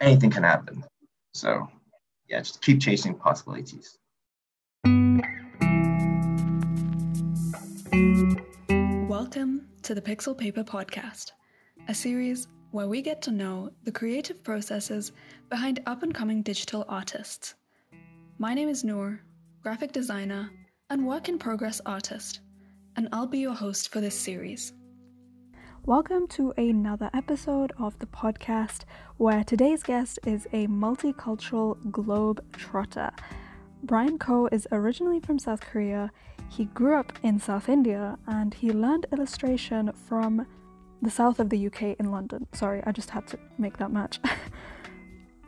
anything can happen. So yeah, just keep chasing possibilities. Welcome to the Pixel Paper Podcast, a series where we get to know the creative processes behind up and coming digital artists. My name is Noor, graphic designer and work in progress artist, and I'll be your host for this series. Welcome to another episode of the podcast where today's guest is a multicultural globe trotter. Brian Ko is originally from South Korea. He grew up in South India and he learned illustration from the south of the UK in London. Sorry, I just had to make that match.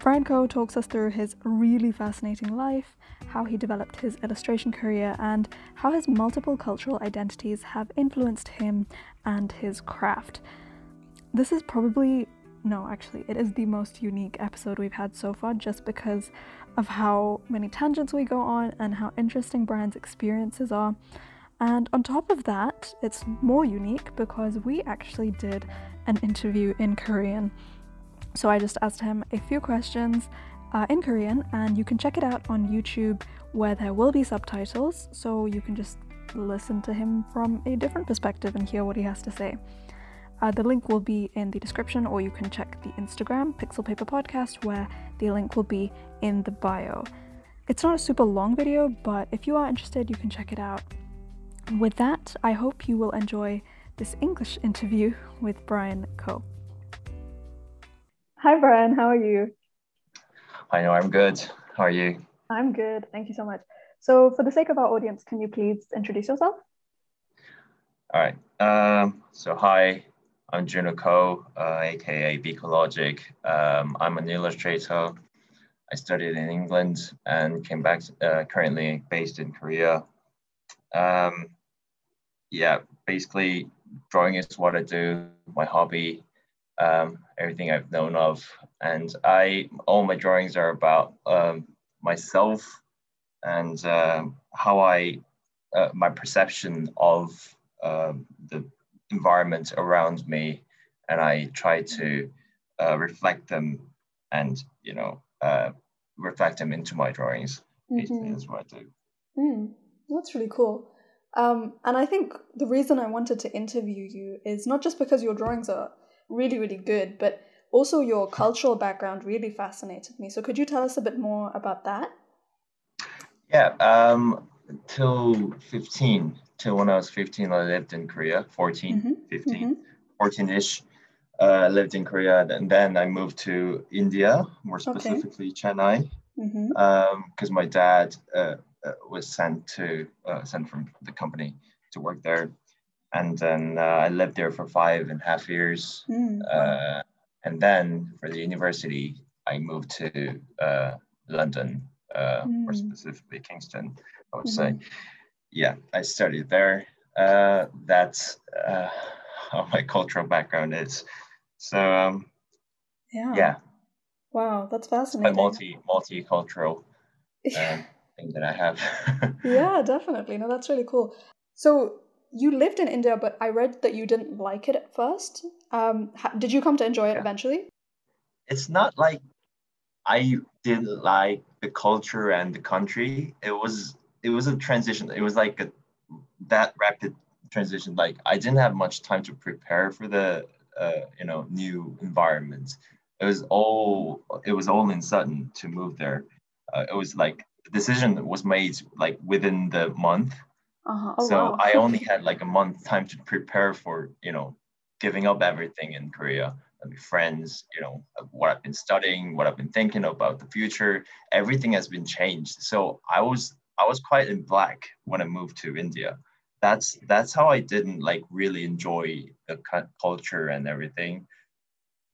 Brian Ko talks us through his really fascinating life, how he developed his illustration career, and how his multiple cultural identities have influenced him and his craft. This is probably, no, actually, it is the most unique episode we've had so far just because of how many tangents we go on and how interesting Brian's experiences are. And on top of that, it's more unique because we actually did an interview in Korean. So I just asked him a few questions uh, in Korean, and you can check it out on YouTube where there will be subtitles, so you can just listen to him from a different perspective and hear what he has to say. Uh, the link will be in the description, or you can check the Instagram, Pixel Paper Podcast, where the link will be in the bio. It's not a super long video, but if you are interested, you can check it out. With that, I hope you will enjoy this English interview with Brian Ko. Hi, Brian. How are you? I know I'm good. How are you? I'm good. Thank you so much. So, for the sake of our audience, can you please introduce yourself? All right. Um, so, hi, I'm Joon Ho Ko, uh, aka Bekologic. Um, I'm an illustrator. I studied in England and came back, uh, currently based in Korea. Um, yeah, basically, drawing is what I do, my hobby, um, everything I've known of. And I, all my drawings are about um, myself and uh, how I, uh, my perception of um, the environment around me and I try to uh, reflect them and you know uh, reflect them into my drawings. Mm-hmm. That's what I do. Mm, that's really cool. Um, and I think the reason I wanted to interview you is not just because your drawings are really, really good, but also your cultural background really fascinated me. So could you tell us a bit more about that? Yeah, um, till 15, till when I was 15, I lived in Korea, 14, mm-hmm. 15, mm-hmm. 14 ish. Uh, lived in Korea, and then I moved to India, more specifically okay. Chennai, because mm-hmm. um, my dad uh, uh, was sent to uh, sent from the company to work there, and then uh, I lived there for five and a half years, mm. and then for the university, I moved to London, mm. more specifically Kingston. I would say, mm-hmm. yeah, I studied there. that's how my cultural background is. So um, yeah, yeah. Wow, that's fascinating. multi multicultural um, thing that I have. yeah, definitely. No, that's really cool. So you lived in India, but I read that you didn't like it at first. Um, did you come to enjoy it yeah. eventually? It's not like I didn't like the culture and the country. It was it was a transition. It was like a that rapid transition. Like I didn't have much time to prepare for the uh, you know new environment. It was all it was all in sudden to move there. Uh, it was like the decision was made like within the month. Uh-huh. Oh, so wow. I only had like a month time to prepare for you know giving up everything in Korea. I friends, you know, what I've been studying, what I've been thinking about the future, everything has been changed. So I was I was quite in black when I moved to India that's that's how I didn't like really enjoy the culture and everything.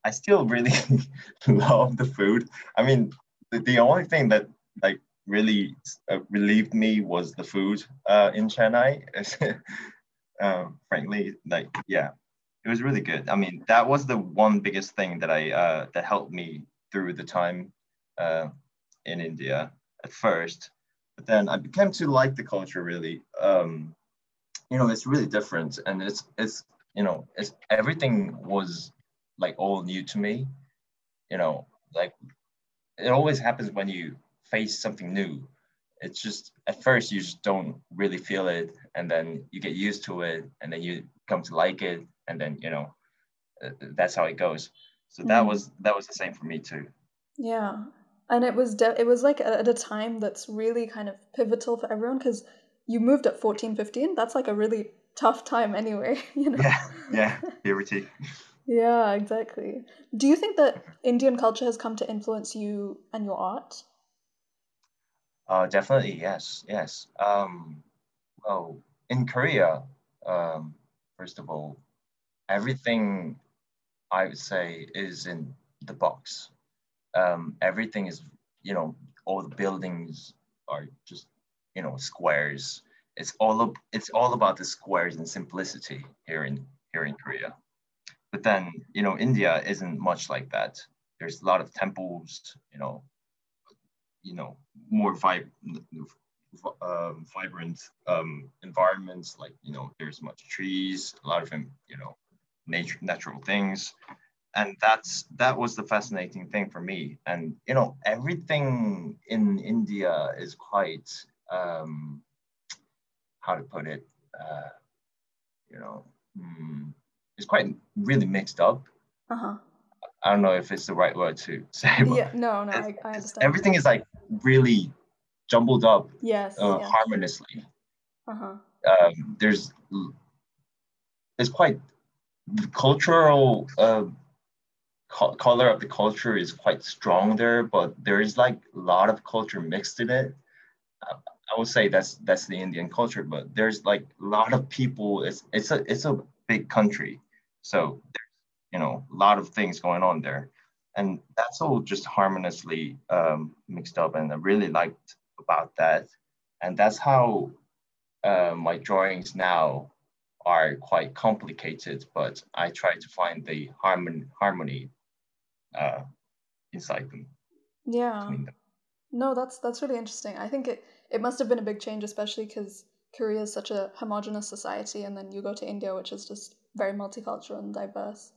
I still really love the food. I mean, the, the only thing that like really uh, relieved me was the food uh, in Chennai. uh, frankly, like yeah, it was really good. I mean, that was the one biggest thing that I uh, that helped me through the time uh, in India at first. But then I became to like the culture really. Um, you know it's really different and it's it's you know it's everything was like all new to me you know like it always happens when you face something new. It's just at first you just don't really feel it, and then you get used to it, and then you come to like it, and then you know uh, that's how it goes. So that Mm. was that was the same for me too. Yeah. And it was de- it was like at a time that's really kind of pivotal for everyone because you moved at 14, 15. That's like a really tough time anyway, you know. Yeah, yeah, puberty. Yeah, exactly. Do you think that Indian culture has come to influence you and your art? Uh, definitely, yes, yes. Um, well, in Korea, um, first of all, everything I would say is in the box. Um, everything is, you know, all the buildings are just, you know, squares. It's all of, it's all about the squares and simplicity here in here in Korea. But then, you know, India isn't much like that. There's a lot of temples, you know, you know, more vib- um, vibrant um, environments. Like, you know, there's much trees, a lot of, you know, nature, natural things. And that's that was the fascinating thing for me. And you know, everything in India is quite um, how to put it, uh, you know, hmm, it's quite really mixed up. Uh-huh. I don't know if it's the right word to say, Yeah, no, no, I, I understand. everything is like really jumbled up Yes, uh, harmoniously. Uh-huh. Um, there's it's quite the cultural uh, co- color of the culture is quite strong there, but there is like a lot of culture mixed in it. Uh, I would say that's that's the Indian culture, but there's like a lot of people. It's it's a it's a big country, so there's you know a lot of things going on there, and that's all just harmoniously um, mixed up, and I really liked about that, and that's how uh, my drawings now are quite complicated, but I try to find the harmony harmony uh, inside them Yeah. them. No, that's that's really interesting. I think it it must have been a big change, especially because Korea is such a homogenous society, and then you go to India, which is just very multicultural and diverse.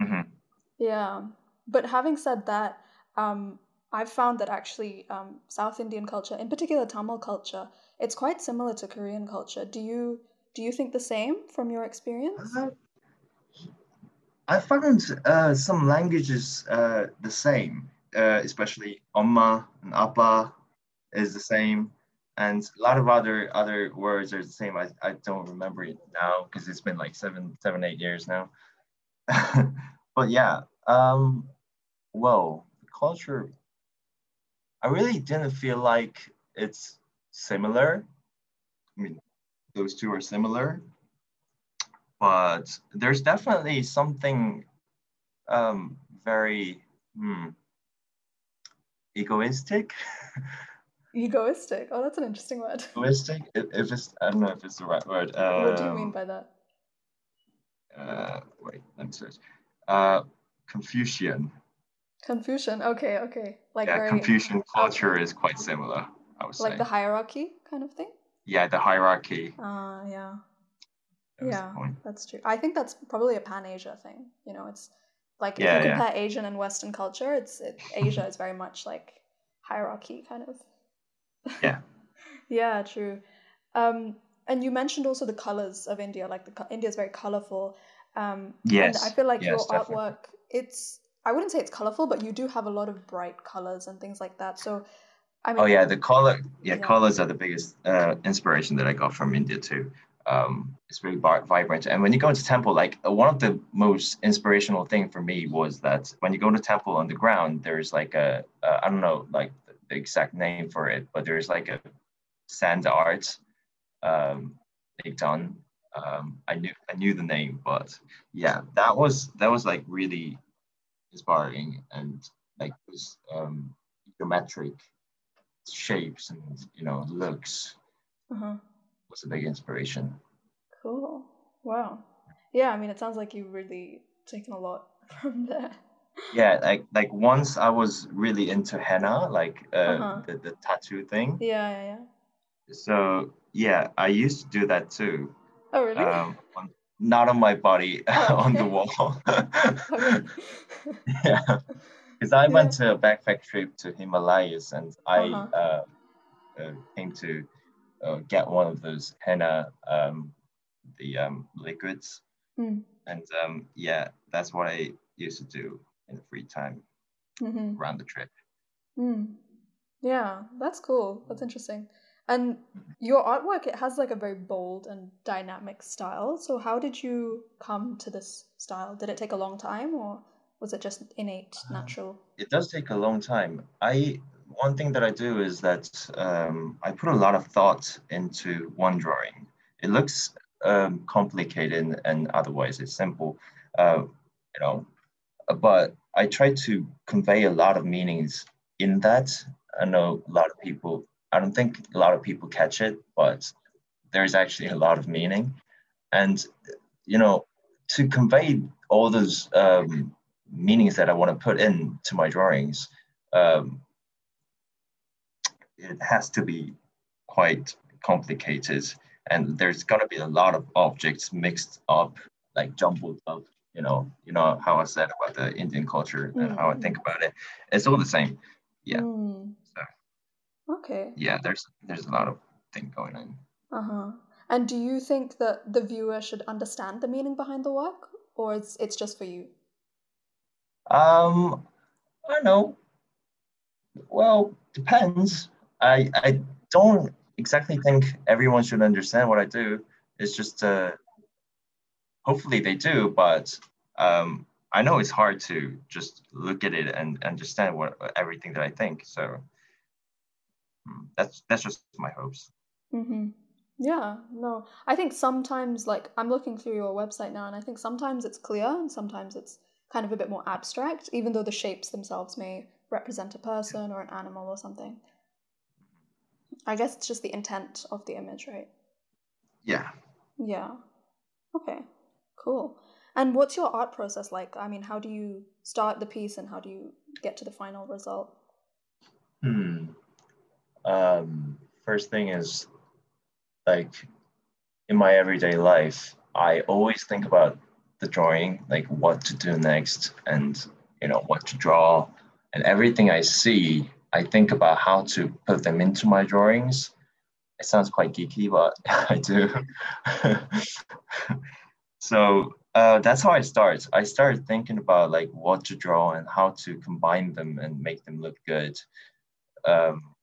Mhm. Yeah, but having said that, um, I've found that actually um, South Indian culture, in particular Tamil culture, it's quite similar to Korean culture. Do you do you think the same from your experience? I found uh, some languages uh, the same, uh, especially Amma and Appa is the same, and a lot of other other words are the same. I, I don't remember it now because it's been like seven seven eight years now. but yeah, um, well, the culture. I really didn't feel like it's similar. I mean, those two are similar, but there's definitely something um, very hmm, egoistic. Egoistic. Oh, that's an interesting word. egoistic, if, if it's I don't know if it's the right word. Um, what do you mean by that? Uh, wait, let me search. Uh, Confucian. Confucian. Okay, okay. Like yeah, very Confucian culture is quite similar. I would say. like the hierarchy kind of thing. yeah, the hierarchy. Uh, yeah. that Yeah, that's true. I think that's probably a pan Asia thing. You know, it's like Yeah, if you yeah. compare Asian and Western culture, it's it, Asia is very much like hierarchy kind of. Yeah. yeah, true. Um, and you mentioned also the colors of India. Like the India is very colorful. Um, Yes, and I feel like your definitely. artwork, it's I wouldn't say it's colorful, but you do have a lot of bright colors and things like that. So, I mean, Oh yeah, the color. Yeah, Yeah. colors are the biggest uh, inspiration that I got from India too. Um, it's very vi- vibrant, and when you go into temple, like uh, one of the most inspirational thing for me was that when you go to temple on the ground, there's like a uh, I don't know like the exact name for it, but there's like a sand art um, they've done. Um, I knew I knew the name, but yeah, that was that was like really inspiring and like was um, geometric shapes and you know looks uh-huh. was a big inspiration. Cool. Wow. Yeah, I mean, it sounds like you've really taken a lot from there. Yeah, like like once I was really into henna, like uh, Uh-huh. the, the tattoo thing. Yeah, yeah, yeah. So yeah, I used to do that too. Oh, really? Um, on, not on my body, Oh, on the wall. Yeah, because I went to a backpack trip to Himalayas and I Uh-huh. uh, uh, came to uh, get one of those henna, um, the um, liquids, Mm. and um, yeah, that's what I used to do in the free time hmm around the trip. Mm. Yeah, that's cool. That's interesting. And your artwork, it has like a very bold and dynamic style. So how did you come to this style? Did it take a long time or was it just innate, Um, natural? It does take a long time. I one thing that I do is that um, I put a lot of thought into one drawing. It looks um, complicated and otherwise it's simple, uh, you know, but I try to convey a lot of meanings in that. I know a lot of people. I don't think a lot of people catch it, but there's actually a lot of meaning, and you know, to convey all those um, meanings that I want to put into my drawings, um, it has to be quite complicated, and there's gonna be a lot of objects mixed up, like jumbled up. You know, you know how I said about the Indian culture and how I think about it. It's all the same. Yeah. Mm. Okay. yeah, there's there's a lot of thing going on. Uh-huh. And do you think that the viewer should understand the meaning behind the work or it's it's just for you? Um, I don't know. Well, depends. I I don't exactly think everyone should understand what I do. It's just uh, hopefully they do, but um, I know it's hard to just look at it and understand what everything that I think. So that's that's just my hopes. Mm-hmm. Yeah, no. I think sometimes, like, I'm looking through your website now, and I think sometimes it's clear and sometimes it's kind of a bit more abstract, even though the shapes themselves may represent a person or an animal or something. I guess it's just the intent of the image, right? Yeah. Yeah. Okay, cool. And what's your art process like? I mean, how do you start the piece and how do you get to the final result? Hmm. Um, first thing is like in my everyday life, I always think about the drawing, like what to do next and you know what to draw. And everything I see, I think about how to put them into my drawings. It sounds quite geeky, but I do. so uh, that's how I start. I started thinking about like what to draw and how to combine them and make them look good. Um,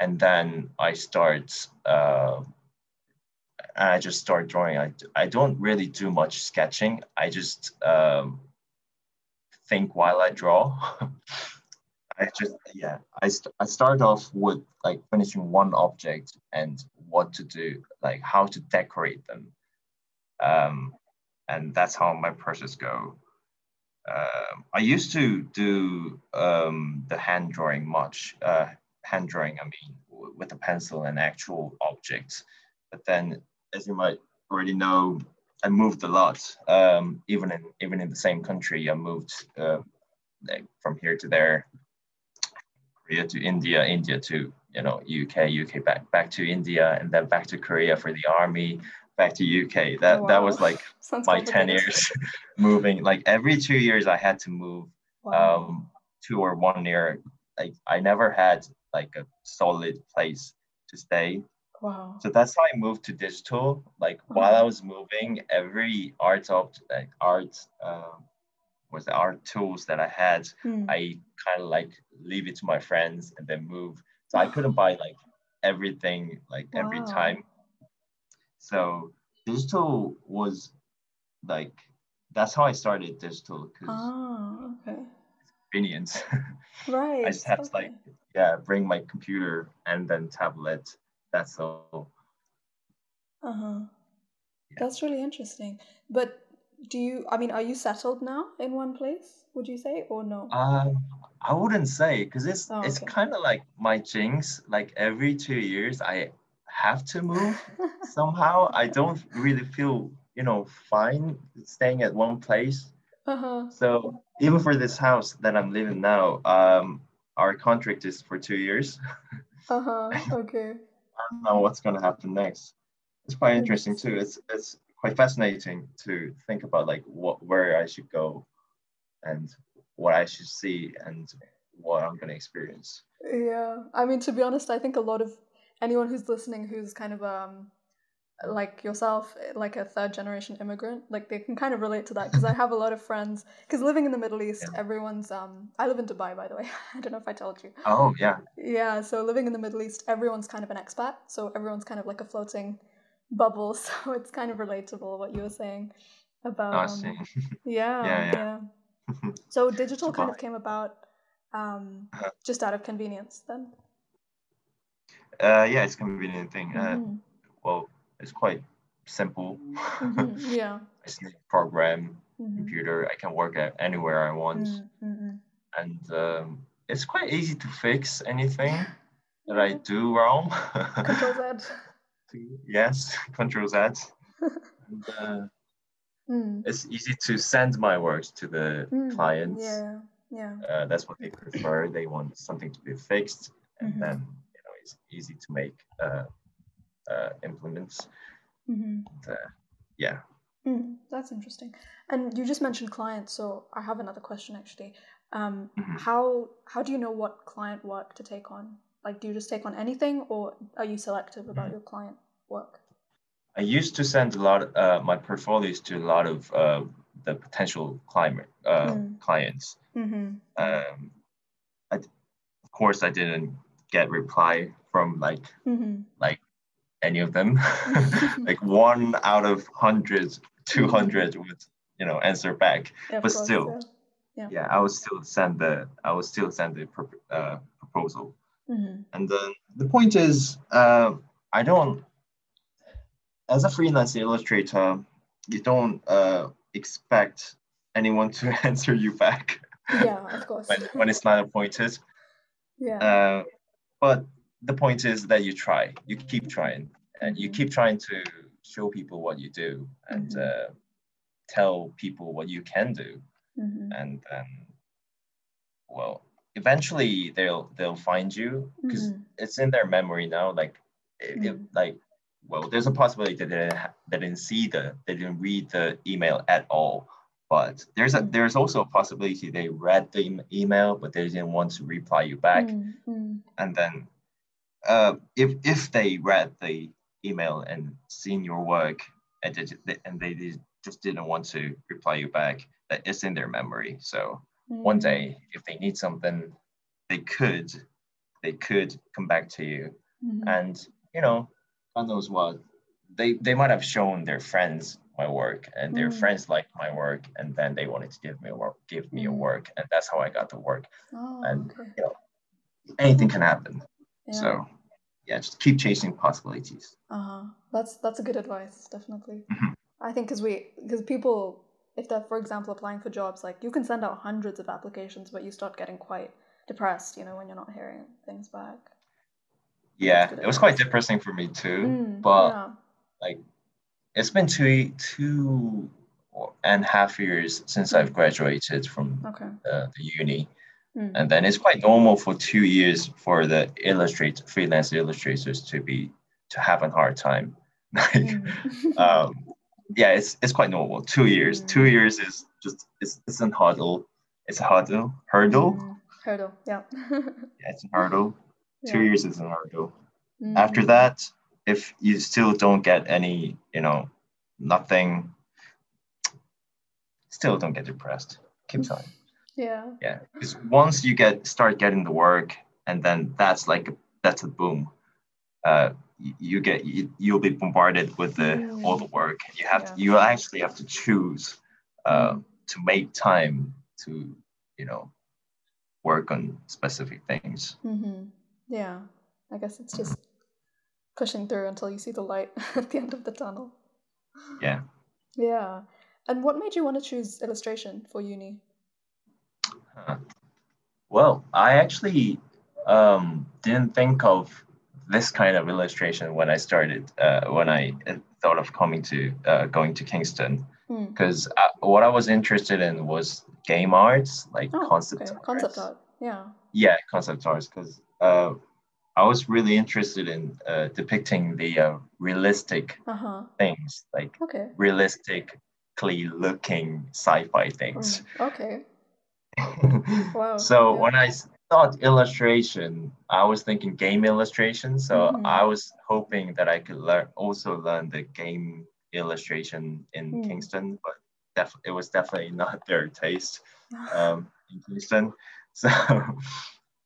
and then I start, uh, I just start drawing. I, I don't really do much sketching. I just um, think while I draw. I just, yeah, I, st- I start off with like finishing one object and what to do, like how to decorate them. Um, and that's how my process go. Um I used to do um, the hand drawing much, uh, hand drawing, I mean, with a pencil and actual objects. But then, as you might already know, I moved a lot. Um, even in even in the same country, I moved uh, like from here to there, Korea to India, India to you know UK, UK back back to India, and then back to Korea for the army, back to UK. That that was like Sounds my ten years moving. Like every two years, I had to move Wow. um, two or one year. Like I never had like a solid place to stay. wow. So that's how I moved to digital. Like while I was moving, every art of like art um, was the art tools that I had. Hmm. I kind of like leave it to my friends and then move. So I couldn't buy like everything like every time. So digital was like that's how I started digital because Ah, okay. convenience. Right. I just have to like okay. Yeah bring my computer and then tablet. That's all. Uh-huh. Yeah. That's really interesting. But do you, I mean, are you settled now in one place, would you say, or no? Um, I wouldn't say because it's Oh, it's okay. kind of like my jinx. Like every two years, I have to move somehow. I don't really feel you know fine staying at one place. Uh-huh. So even for this house that I'm living now, um, our contract is for two years. Uh-huh. Okay. I don't know what's gonna happen next. It's quite interesting too. It's it's quite fascinating to think about like what where I should go, and what I should see and what I'm gonna experience. Yeah, I mean, to be honest, I think a lot of anyone who's listening who's kind of um like yourself, like a third generation immigrant, like they can kind of relate to that because I have a lot of friends. Because living in the Middle East, Yeah. everyone's um. I live in Dubai, by the way. I don't know if I told you. Oh yeah, Yeah, so living in the Middle East, everyone's kind of an expat, so everyone's kind of like a floating bubble. So it's kind of relatable what you were saying about. I um, see. yeah, Yeah, yeah. So digital kind of came about um, Uh-huh. just out of convenience then. Uh, yeah, it's a convenient thing. Uh, Mhm, well, it's quite simple. mhm, Yeah. I just need a program, mhm, computer. I can work at anywhere I want, mm, mhm. and um, it's quite easy to fix anything that I do wrong. Control Z. yes, Control Z. and, uh, Mm, it's easy to send my works to the mm, clients. Yeah, yeah. Uh, that's what they prefer. They want something to be fixed, and Mhm. then you know it's easy to make uh, uh, implements. hmm Uh, yeah. Mm, that's interesting. And you just mentioned clients, so I have another question actually. Um, Mhm. How how do you know what client work to take on? Like, do you just take on anything, or are you selective about Mhm. your client work? I used to send a lot uh, my portfolios to a lot of uh, the potential climate uh, Mm. clients. Mm-hmm. Um, I, of course, I didn't get reply from like Mm-hmm. Any of them. like one out of hundreds, two hundred would you know answer back. Yeah, But course, still, Yeah. Yeah, I would still send the I would still send the uh, proposal. Mm-hmm. And then the point is, uh, I don't, as a freelance illustrator, you don't uh, expect anyone to answer you back Yeah, of course. when, when it's not appointed. yeah. Uh, but the point is that you try, you keep trying, and you keep trying to show people what you do and Mhm. uh, tell people what you can do. mm-hmm. And then, well, eventually they'll they'll find you because Mhm. it's in their memory now. Like, if, if- Mhm. like, well, there's a possibility that they didn't, ha- they didn't see the, they didn't read the email at all. But there's a there's also a possibility they read the em- email, but they didn't want to reply you back. Mm-hmm. And then, uh, if if they read the email and seen your work and they, and they did- just didn't want to reply you back, that is in their memory. So one day if they need something they could they could come back to you Mm-hmm. and you know god knows what they they might have shown their friends my work and their Mm. friends liked my work and then they wanted to give me a work give me a Mm. work and that's how i got the work Oh, and okay. you know anything can happen Yeah. so yeah just keep chasing possibilities Uh-huh. That's that's a good advice, definitely. Mhm. I think because we because people if they're for example applying for jobs, like you can send out hundreds of applications, but you start getting quite depressed, you know, when you're not hearing things back. yeah it was quite depressing for me too Mm, but yeah. it's been two two and a half years since I've graduated from Okay. uh, the uni, Mm. and then it's quite normal for two years for the illustrator freelance illustrators to be to have a hard time. like, Mm. um, yeah, it's it's quite normal. Two years, two Mm. years is just it's it's a hurdle. It's a hurdle. Hurdle. Mm. Hurdle. Yeah. Yeah, it's a hurdle. Two Yeah. years is a hurdle. Mm. After that, if you still don't get any, you know, nothing, still don't get depressed. Keep trying. Yeah. Yeah, because once you get start getting the work, and then that's like that's a boom. Uh, you, you get you, you'll be bombarded with the all the work. You have to, you actually have to choose uh, Mm. to make time to you know work on specific things. Mm-hmm. Yeah. I guess it's just pushing through until you see the light at the end of the tunnel. Yeah. Yeah. And what made you want to choose illustration for uni? Huh. Well, I actually um, didn't think of this kind of illustration when I started, uh, when I uh, thought of coming to uh, going to Kingston, Mm. because what I was interested in was game arts, like Oh, concept okay. art. Concept art. Yeah. Yeah, concept arts, because uh, I was really interested in uh, depicting the uh, realistic Uh huh. things, like Okay. realistically looking sci-fi things. Mm. Okay. So yeah. I thought illustration, I was thinking game illustration. So Mhm. I was hoping that I could learn also learn the game illustration in Mm. Kingston, but def- it was definitely not their taste um, in Kingston. So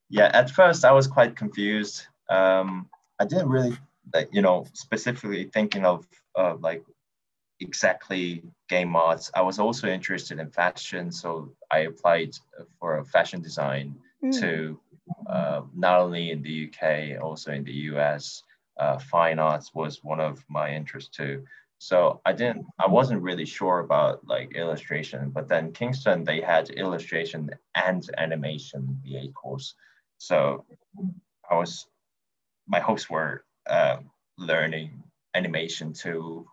yeah, at first I was quite confused. Um, I didn't really, like, you know, specifically thinking of uh, like exactly game arts. I was also interested in fashion, so I applied for a fashion design Mm. to uh, not only in the UK, also in the US. Uh, fine arts was one of my interests too. So I didn't, I wasn't really sure about like illustration, but then Kingston they had illustration and animation BA course. So I was, my hopes were uh, learning animation too,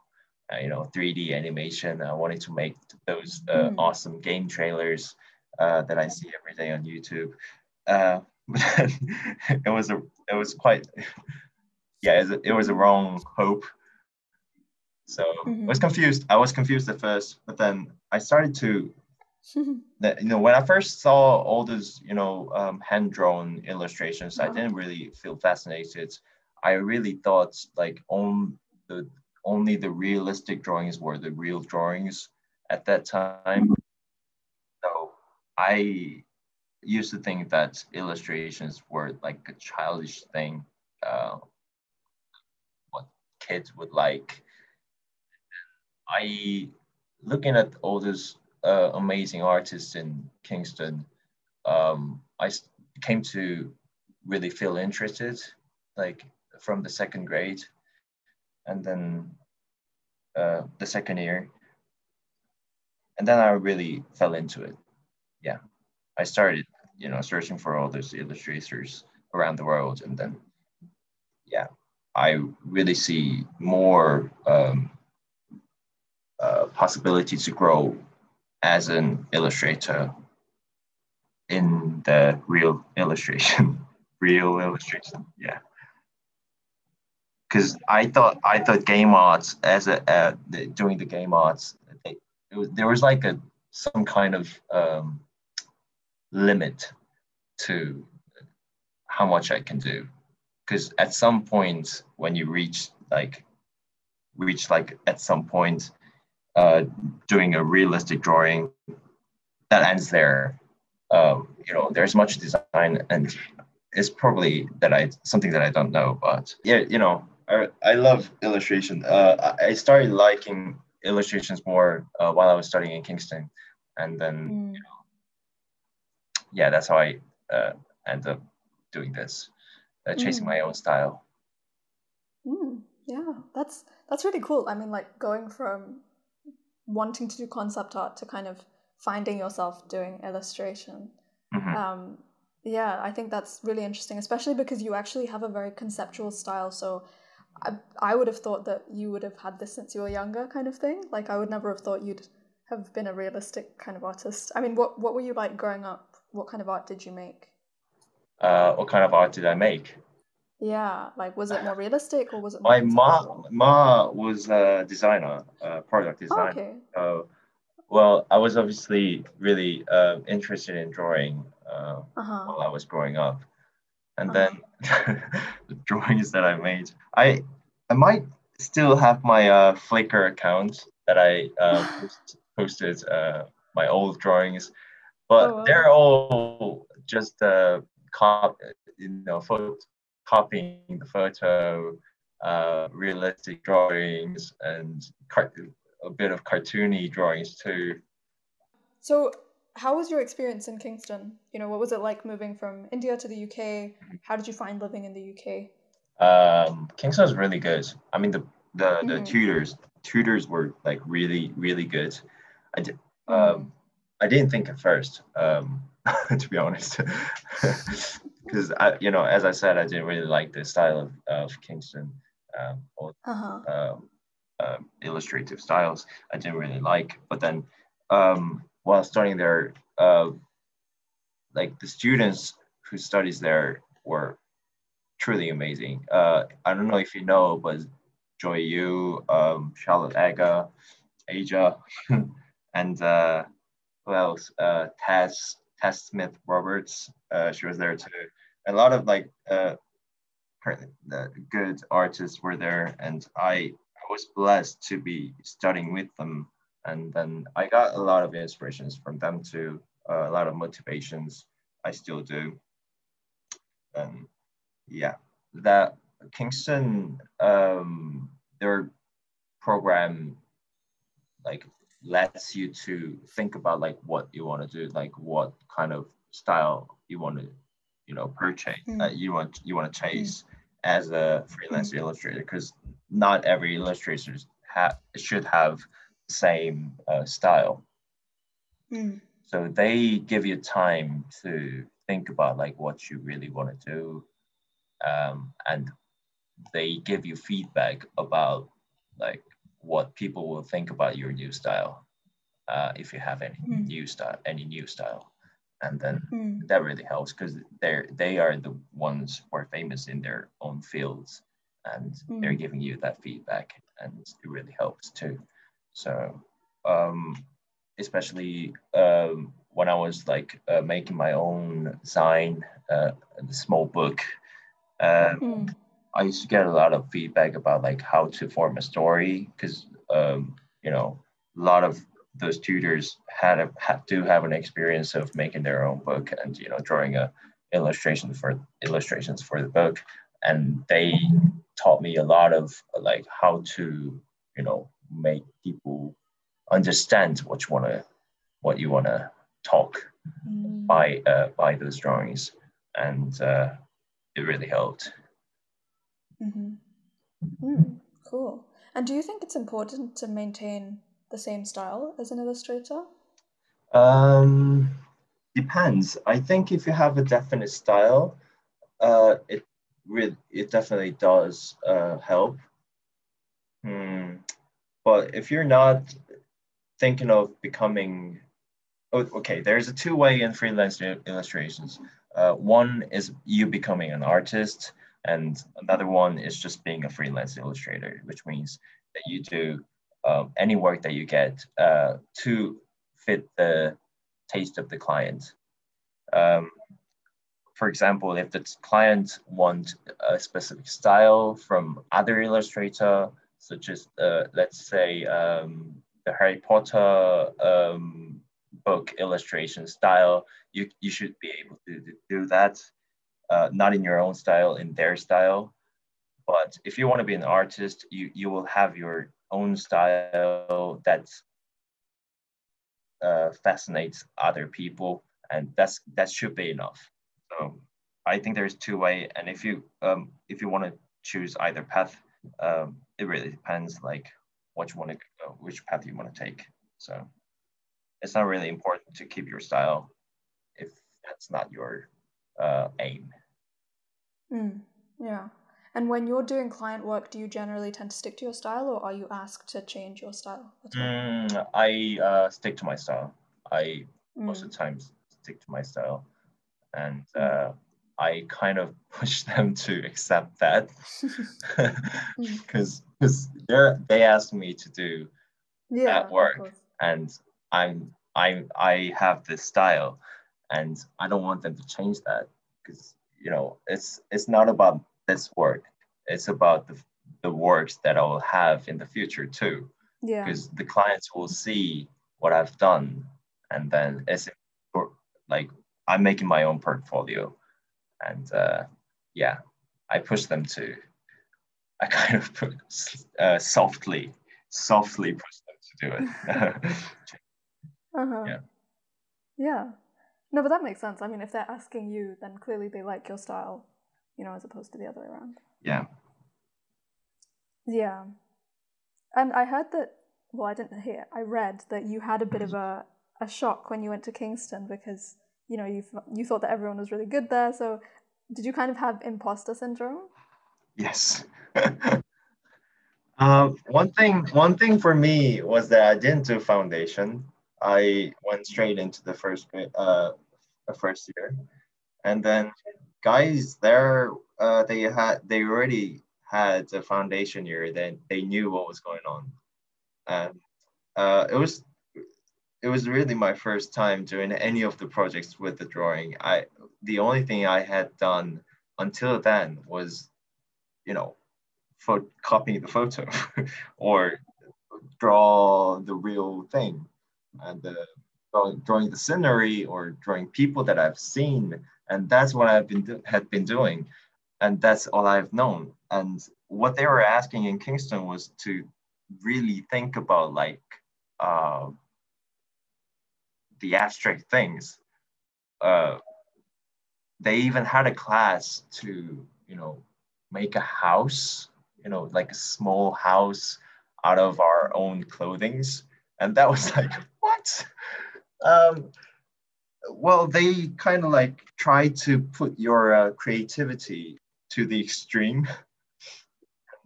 you know, 3D animation. I wanted to make those uh, Mm. awesome game trailers uh, that I see every day on YouTube. Uh, but it was a, it was quite, yeah, it was a, it was a wrong hope. So I was Mhm. confused. I was confused at first, but then I started to, that, you know, when I first saw all those, you know, um, hand drawn illustrations, I Uh-huh. didn't really feel fascinated. I really thought like on the only the realistic drawings were the real drawings at that time. So I used to think that illustrations were like a childish thing, uh, what kids would like. I looking at all those uh, amazing artists in Kingston, um, I came to really feel interested, like from the second grade, and then uh, the second year, and then I really fell into it. Yeah, I started, you know, searching for all those illustrators around the world, and then, yeah, I really see more um, uh, possibility to grow as an illustrator in the real illustration, real illustration. Yeah, because I thought I thought game arts as a uh, the, doing the game arts, it was, there was like a some kind of um, limit to how much I can do, because at some point when you reach like reach like at some point uh, doing a realistic drawing that ends there. Um, you know, there's much design, and it's probably that I something that I don't know. But yeah, you know, I, I love illustration. Uh, I started liking illustrations more uh, while I was studying in Kingston, and then Mm. yeah, that's how I uh, end up doing this, uh, chasing my own style. Mm, yeah, that's that's really cool. I mean, like going from wanting to do concept art to kind of finding yourself doing illustration. Mhm. Um, yeah, I think that's really interesting, especially because you actually have a very conceptual style. So I, I would have thought that you would have had this since you were younger, kind of thing. Like I would never have thought you'd have been a realistic kind of artist. I mean, what what were you like growing up? What kind of art did you make? Uh, what kind of art did I make? Yeah, like was it more realistic or was it My ma, ma was a designer, uh, product Oh, designer. okay. Uh, well, I was obviously really uh, interested in drawing uh, Uh-huh. while I was growing up, and Uh-huh. then the drawings that I made, I I might still have my uh, Flickr account that I uh, post, posted uh, my old drawings, but Oh, wow. they're all just uh, cop, you know, photo, copying the photo, uh, realistic drawings, and a bit of cartoony drawings too. So, how was your experience in Kingston? You know, what was it like moving from India to the UK? How did you find living in the UK? Um, Kingston was really good. I mean, the the, the Mhm. tutors tutors were like really really good. I did. Mhm. Um, I didn't think at first, um, to be honest, because I, you know, as I said, I didn't really like the style of, of Kingston um, or Uh-huh. um, um, illustrative styles. I didn't really like, but then um, while studying there, uh, like the students who studies there were truly amazing. Uh, I don't know if you know, but Joey Yu, um, Charlotte Aga, Aja, and uh, who else? Uh, Tess, Tess Smith Roberts. Uh, she was there too. A lot of like uh, the good artists were there, and I, I was blessed to be studying with them. And then I got a lot of inspirations from them too, uh, a lot of motivations. I still do. Um, yeah, that Kingston, um, their program, like lets you to think about like what you want to do, like what kind of style you want to, you know, purchase, mm. uh, you want you want to chase mm. as a freelance mm. illustrator, because not every illustrator have should have same uh, style. Mm. So they give you time to think about like what you really want to do, um, and they give you feedback about like what people will think about your new style uh, if you have any mm. new style any new style and then mm. that really helps because they're they are the ones who are famous in their own fields and they're giving you that feedback and it really helps too so um, especially um, when i was like uh, making my own zine, uh, the small book um, I used to get a lot of feedback about like how to form a story because um, you know a lot of those tutors had a had, do have an experience of making their own book and you know drawing a illustration for illustrations for the book. And they taught me a lot of like how to you know make people understand what you want to what you want to talk mm. by uh, by those drawings and uh, it really helped Mm-hmm. Mm, cool. And do you think it's important to maintain the same style as an illustrator? Um, depends. I think if you have a definite style, uh, it really it definitely does uh, help. Hmm. But if you're not thinking of becoming, okay, there's a two way in freelance illustrations. Uh, one is you becoming an artist, and another one is just being a freelance illustrator, which means that you do um, any work that you get uh, to fit the taste of the client. Um, for example, if the client want a specific style from other illustrator, such as uh, let's say um, the Harry Potter um, book illustration style, you, you should be able to, do that uh, not in your own style, in their style. But if you want to be an artist, you, you will have your own style that uh, fascinates other people, and that's that should be enough. So I think there's two way, and if you um, if you want to choose either path, um, it really depends like what you want to uh, which path you want to take. So it's not really important to keep your style if that's not your uh, aim. Mm, yeah. And when you're doing client work, do you generally tend to stick to your style or are you asked to change your style? Mm, I uh, stick to my style. I mm. most of the time stick to my style. And mm. uh, I kind of push them to accept that. Because because they they asked me to do yeah, that work and I'm I'm I have this style and I don't want them to change that because you know it's it's not about this work. It's about the, the works that i will have in the future too. Yeah. Because the clients will see what i've done and then it's like i'm making my own portfolio and uh, yeah i push them to i kind of put, uh, softly softly push them to do it uh-huh. yeah yeah no, but that makes sense. I mean, if they're asking you, then clearly they like your style, you know, as opposed to the other way around. Yeah. Yeah. And I heard that, well, I didn't hear, I read that you had a bit of a, a shock when you went to Kingston because, you know, you, you thought that everyone was really good there. So did you kind of have imposter syndrome? Yes. uh, one thing, one thing for me was that I didn't do foundation. I went straight into the first uh, first year, and then guys there uh, they had they already had a foundation year. Then they knew what was going on, and uh, it was it was really my first time doing any of the projects with the drawing. I the only thing I had done until then was, you know, for copying the photo or draw the real thing and uh, drawing, the scenery or drawing people that I've seen. And that's what I've been had been doing. And that's all I've known. And what they were asking in Kingston was to really think about like uh, the abstract things. Uh, they even had a class to, you know, make a house, you know, like a small house out of our own clothings. And that was like, what? Um, well, they kind of like try to put your uh, creativity to the extreme.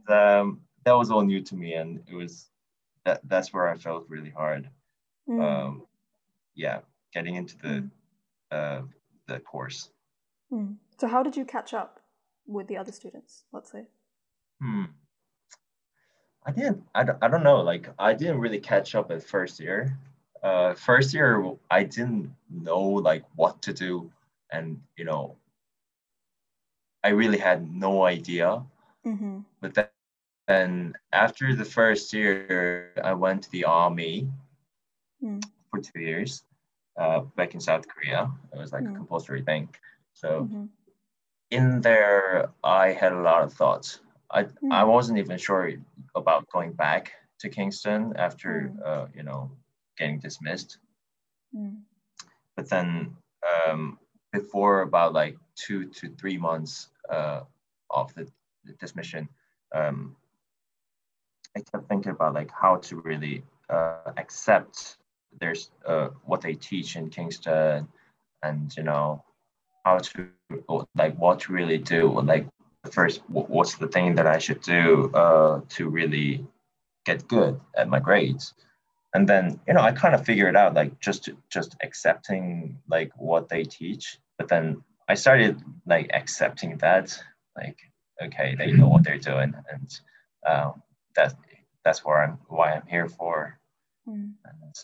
and, um, that was all new to me, and it was that that's where I felt really hard. Mm. Um, yeah, getting into the uh, the course. Mm. So, how did you catch up with the other students? Let's say. Hmm. I didn't. I don't, I don't know. Like I didn't really catch up at first year. Uh, first year I didn't know like what to do, and you know, I really had no idea. Mm-hmm. But then, then after the first year, I went to the army mm. For two years, uh, back in South Korea. It was like mm. a compulsory thing. So mm-hmm. in there, I had a lot of thoughts. I mm. I wasn't even sure about going back to Kingston after mm. uh, you know getting dismissed. Mm. But then um, before about like two to three months uh, of the, the dismission, um, I kept thinking about like how to really uh, accept there's uh, what they teach in Kingston, and you know how to like what to really do, like first what's the thing that I should do uh, to really get good at my grades. And then you know I kind of figured out like just just accepting like what they teach. But then I started like accepting that like okay they know what they're doing and um, that that's where I'm why I'm here for. Mm. and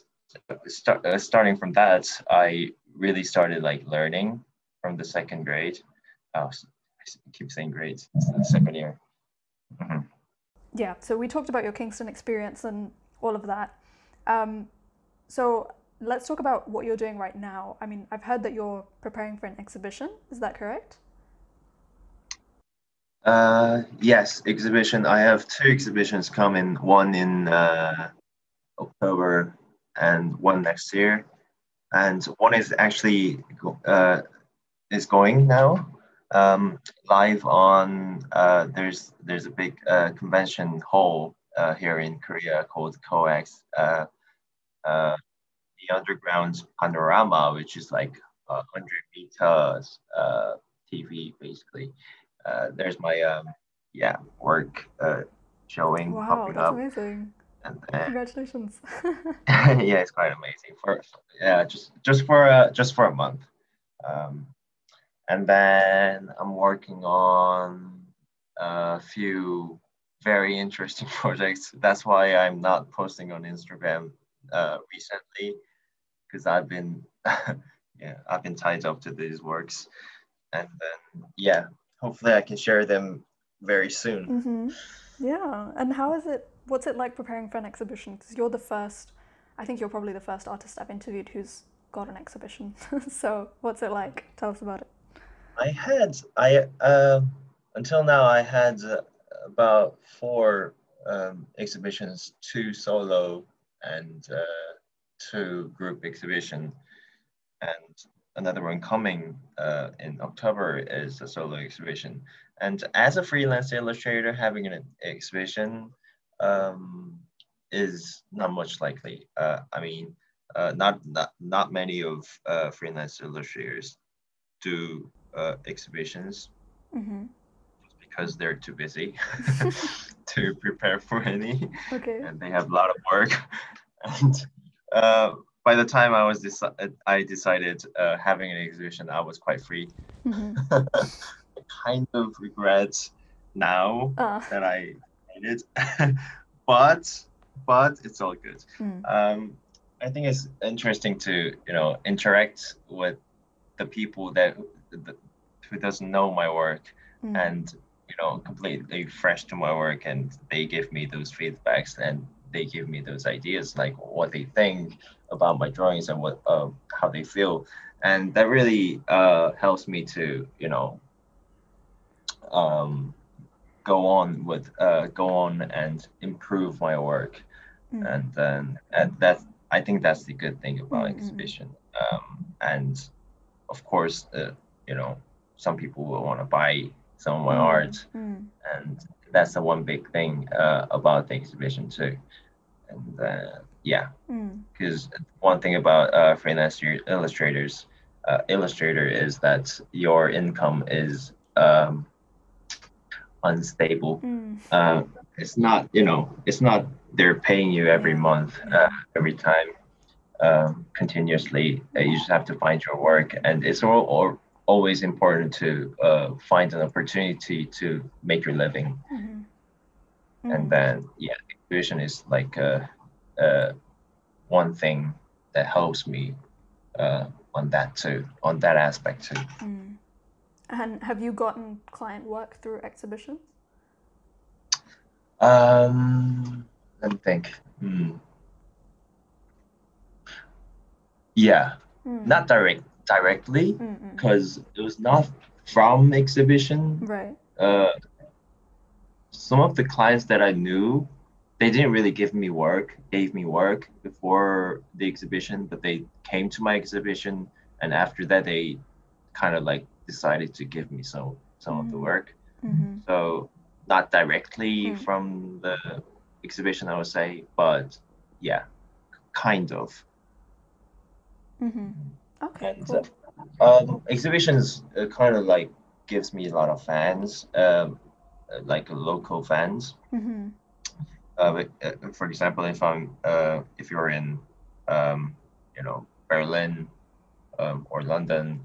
start, uh, starting from that I really started like learning from the second grade I keep saying great. It's the second year. Mm-hmm. Yeah. So we talked about your Kingston experience and all of that. Um, so let's talk about what you're doing right now. I mean, I've heard that you're preparing for an exhibition. Is that correct? Uh, yes, exhibition. I have two exhibitions coming. One in uh, October and one next year, and one is actually uh, is going now um, live on uh, there's there's a big uh, convention hall uh, here in Korea called COEX, uh, uh, the underground panorama, which is like a hundred meters uh, TV basically. there's my um, yeah work showing wow, popping up. amazing. And, Congratulations! yeah, it's quite amazing. For yeah, just just for a just for a month. Um, and then I'm working on a few very interesting projects. That's why I'm not posting on Instagram uh, recently, because I've been, yeah, I've been tied up to these works, and then yeah, hopefully I can share them very soon. Mm-hmm. Yeah, and how is it? What's it like preparing for an exhibition? Because you're the first. I think you're probably the first artist I've interviewed who's got an exhibition. so, what's it like? Tell us about it. I had I uh, until now I had uh, about four um, exhibitions, two solo and uh, two group exhibition, and another one coming uh, in October is a solo exhibition. And as a freelance illustrator, having an exhibition um, is not much likely. Uh, I mean, uh, not not not many of uh, freelance illustrators do uh, exhibitions mm-hmm. because they're too busy to prepare for any. Okay. And they have a lot of work. and uh, by the time I was deci- I decided uh, having an exhibition, I was quite free. Mm-hmm. I kind of regret now uh. that I it, but but it's all good. Mm. Um, I think it's interesting to you know interact with the people that who doesn't know my work mm. and you know completely fresh to my work and they give me those feedbacks and they give me those ideas like what they think about my drawings and what uh, how they feel and that really uh, helps me to you know um, go on with uh, go on and improve my work mm. and then and that's i think that's the good thing about mm-hmm. exhibition um, and of course uh, you know some people will want to buy some of my mm. art mm. and that's the one big thing uh, about the exhibition too and uh, yeah because mm. one thing about uh, freelance illustrators uh, illustrator is that your income is um, unstable mm. uh, it's not you know it's not they're paying you every month uh, every time um, continuously uh, you just have to find your work and it's all, all always important to uh, find an opportunity to make your living mm-hmm. Mm-hmm. and then yeah exhibition is like uh, uh, one thing that helps me uh, on that too on that aspect too mm. And have you gotten client work through exhibitions? Um let me think. Hmm. yeah. Mm. not direct directly because it was not from exhibition. Right. Uh some of the clients that i knew they didn't really give me work, gave me work before the exhibition, but they came to my exhibition and after that they kind of like decided to give me some some mm-hmm. of the mm. work. Mm-hmm. So not directly mm-hmm. from the exhibition, I would say, but yeah, kind of. Mm-hmm. Okay. And, cool. uh, um, exhibitions uh, kind of like gives me a lot of fans, um, like local fans. Mm-hmm uh, uh, for example, if I'm uh, if you're in um, you know Berlin um, or London,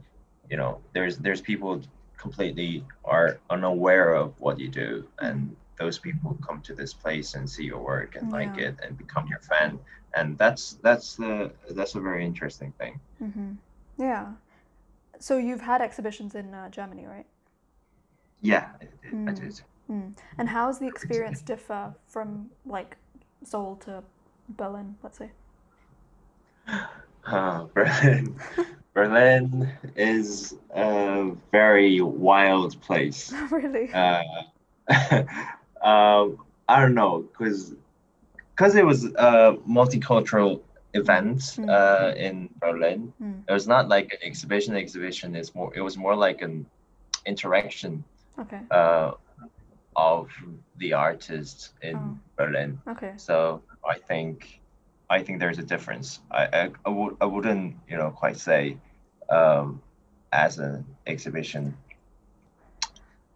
you know there's there's people completely are unaware of what you do, and those people come to this place and see your work and yeah. like it and become your fan, and that's that's the that's a very interesting thing. Mm-hmm. Yeah. So you've had exhibitions in uh, Germany, right? Yeah, I did. Mm. I did. Mm. And how does the experience differ from like Seoul to Berlin, let's say? Uh, Berlin. Berlin is a very wild place. really? Uh, um, I don't know, because because it was a multicultural event mm. uh, in Berlin. Mm. It was not like an exhibition. Exhibition is more. It was more like an interaction. Okay. Uh, of the artists in oh. Berlin. Okay. So I think I think there's a difference. I I, I would I wouldn't you know quite say um, as an exhibition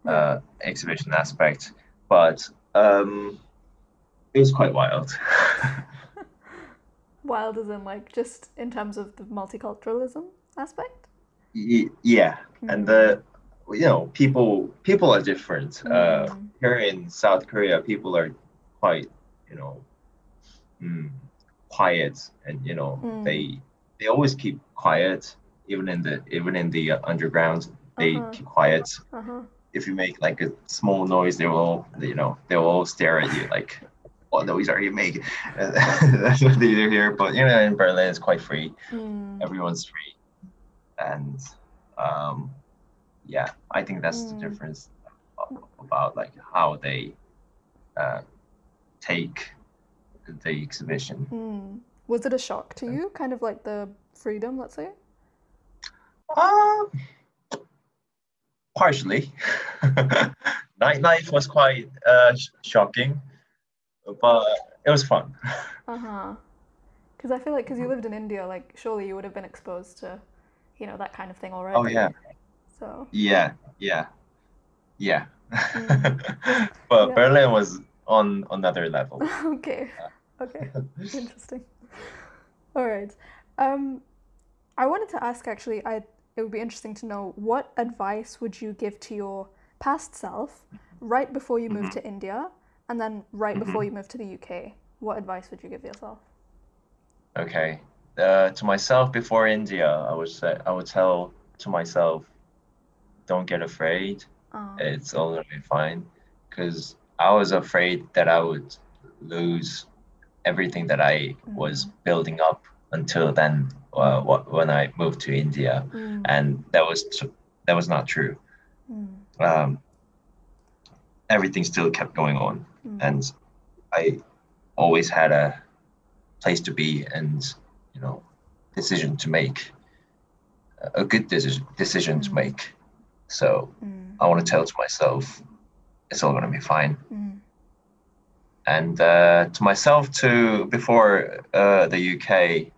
uh, exhibition aspect, but um, it was quite wild. wild as in like just in terms of the multiculturalism aspect. Y- yeah, mm-hmm. and the you know people people are different uh, mm. uh, here in south korea people are quite you know mm, quiet and you know mm. they they always keep quiet even in the even in the uh, underground they uh-huh. keep quiet uh-huh. if you make like a small noise they will you know they will all stare at you like what noise are you making that's what they do here but you know in berlin it's quite free mm. everyone's free and um yeah, I think that's mm. the difference about like how they uh, take the exhibition. Mm. Was it a shock to you, kind of like the freedom, let's say? Uh, partially. Nightlife was quite uh, shocking, but it was fun. uh huh. Because I feel like because you lived in India, like surely you would have been exposed to, you know, that kind of thing already. Oh yeah, so yeah, yeah, yeah. Mm. but yeah. Berlin was on another level. okay. Okay. Interesting. All right. Um, I wanted to ask actually. I it would be interesting to know what advice would you give to your past self right before you moved mm-hmm. to India and then right mm-hmm. before you moved to the UK. What advice would you give yourself? Okay. uh, to myself before India, I would say I would tell to myself, don't get afraid. Oh. It's all gonna be fine, because I was afraid that I would lose everything that I was Mhm. building up until then. Uh, when I moved to India, Mm, and that was that was not true. mm, Um, everything still kept going on, mm, and I always had a place to be and you know decision to make, a good decision decision to Mhm. make. So mm, I want to tell to myself, it's all gonna be fine. mm, And uh, to myself too, before uh, the UK,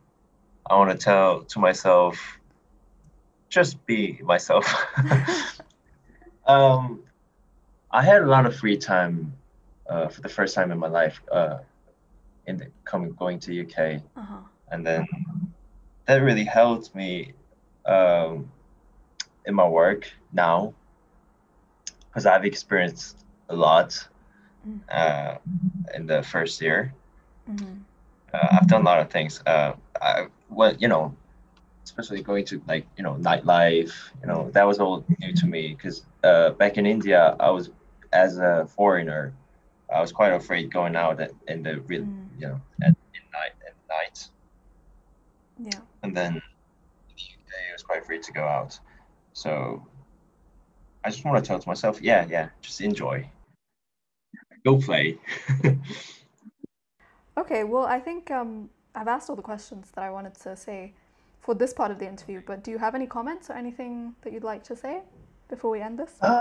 I want to tell to myself, just be myself. um, I had a lot of free time uh, for the first time in my life uh, in the coming going to UK, uh-huh. and then that really helped me um, in my work now because I've experienced a lot Mm. uh, in the first year. Mhm. Uh, I've done a lot of things. Uh, I, well, you know, especially going to like you know nightlife. You know, that was all new to me because uh, back in India, I was as a foreigner, I was quite afraid going out at, in the real, Mm. you know, at in night at night. Yeah. And then in the UK, I was quite free to go out. So I just want to tell to myself, yeah, yeah, just enjoy. Go play. Okay, well, I think um, I've asked all the questions that I wanted to say for this part of the interview, but do you have any comments or anything that you'd like to say before we end this? Uh,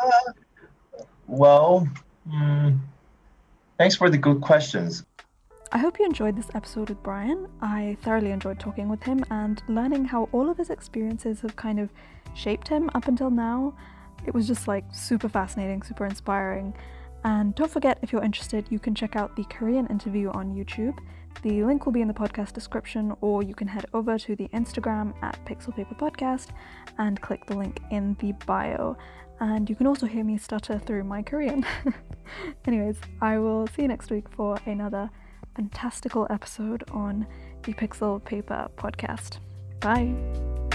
well, mm, thanks for the good questions. I hope you enjoyed this episode with Brian. I thoroughly enjoyed talking with him and learning how all of his experiences have kind of shaped him up until now. It was just like super fascinating, super inspiring. And don't forget, if you're interested, you can check out the Korean interview on YouTube. The link will be in the podcast description, or you can head over to the Instagram at Pixel Paper Podcast and click the link in the bio. And you can also hear me stutter through my Korean. Anyways, I will see you next week for another fantastical episode on the Pixel Paper podcast. Bye.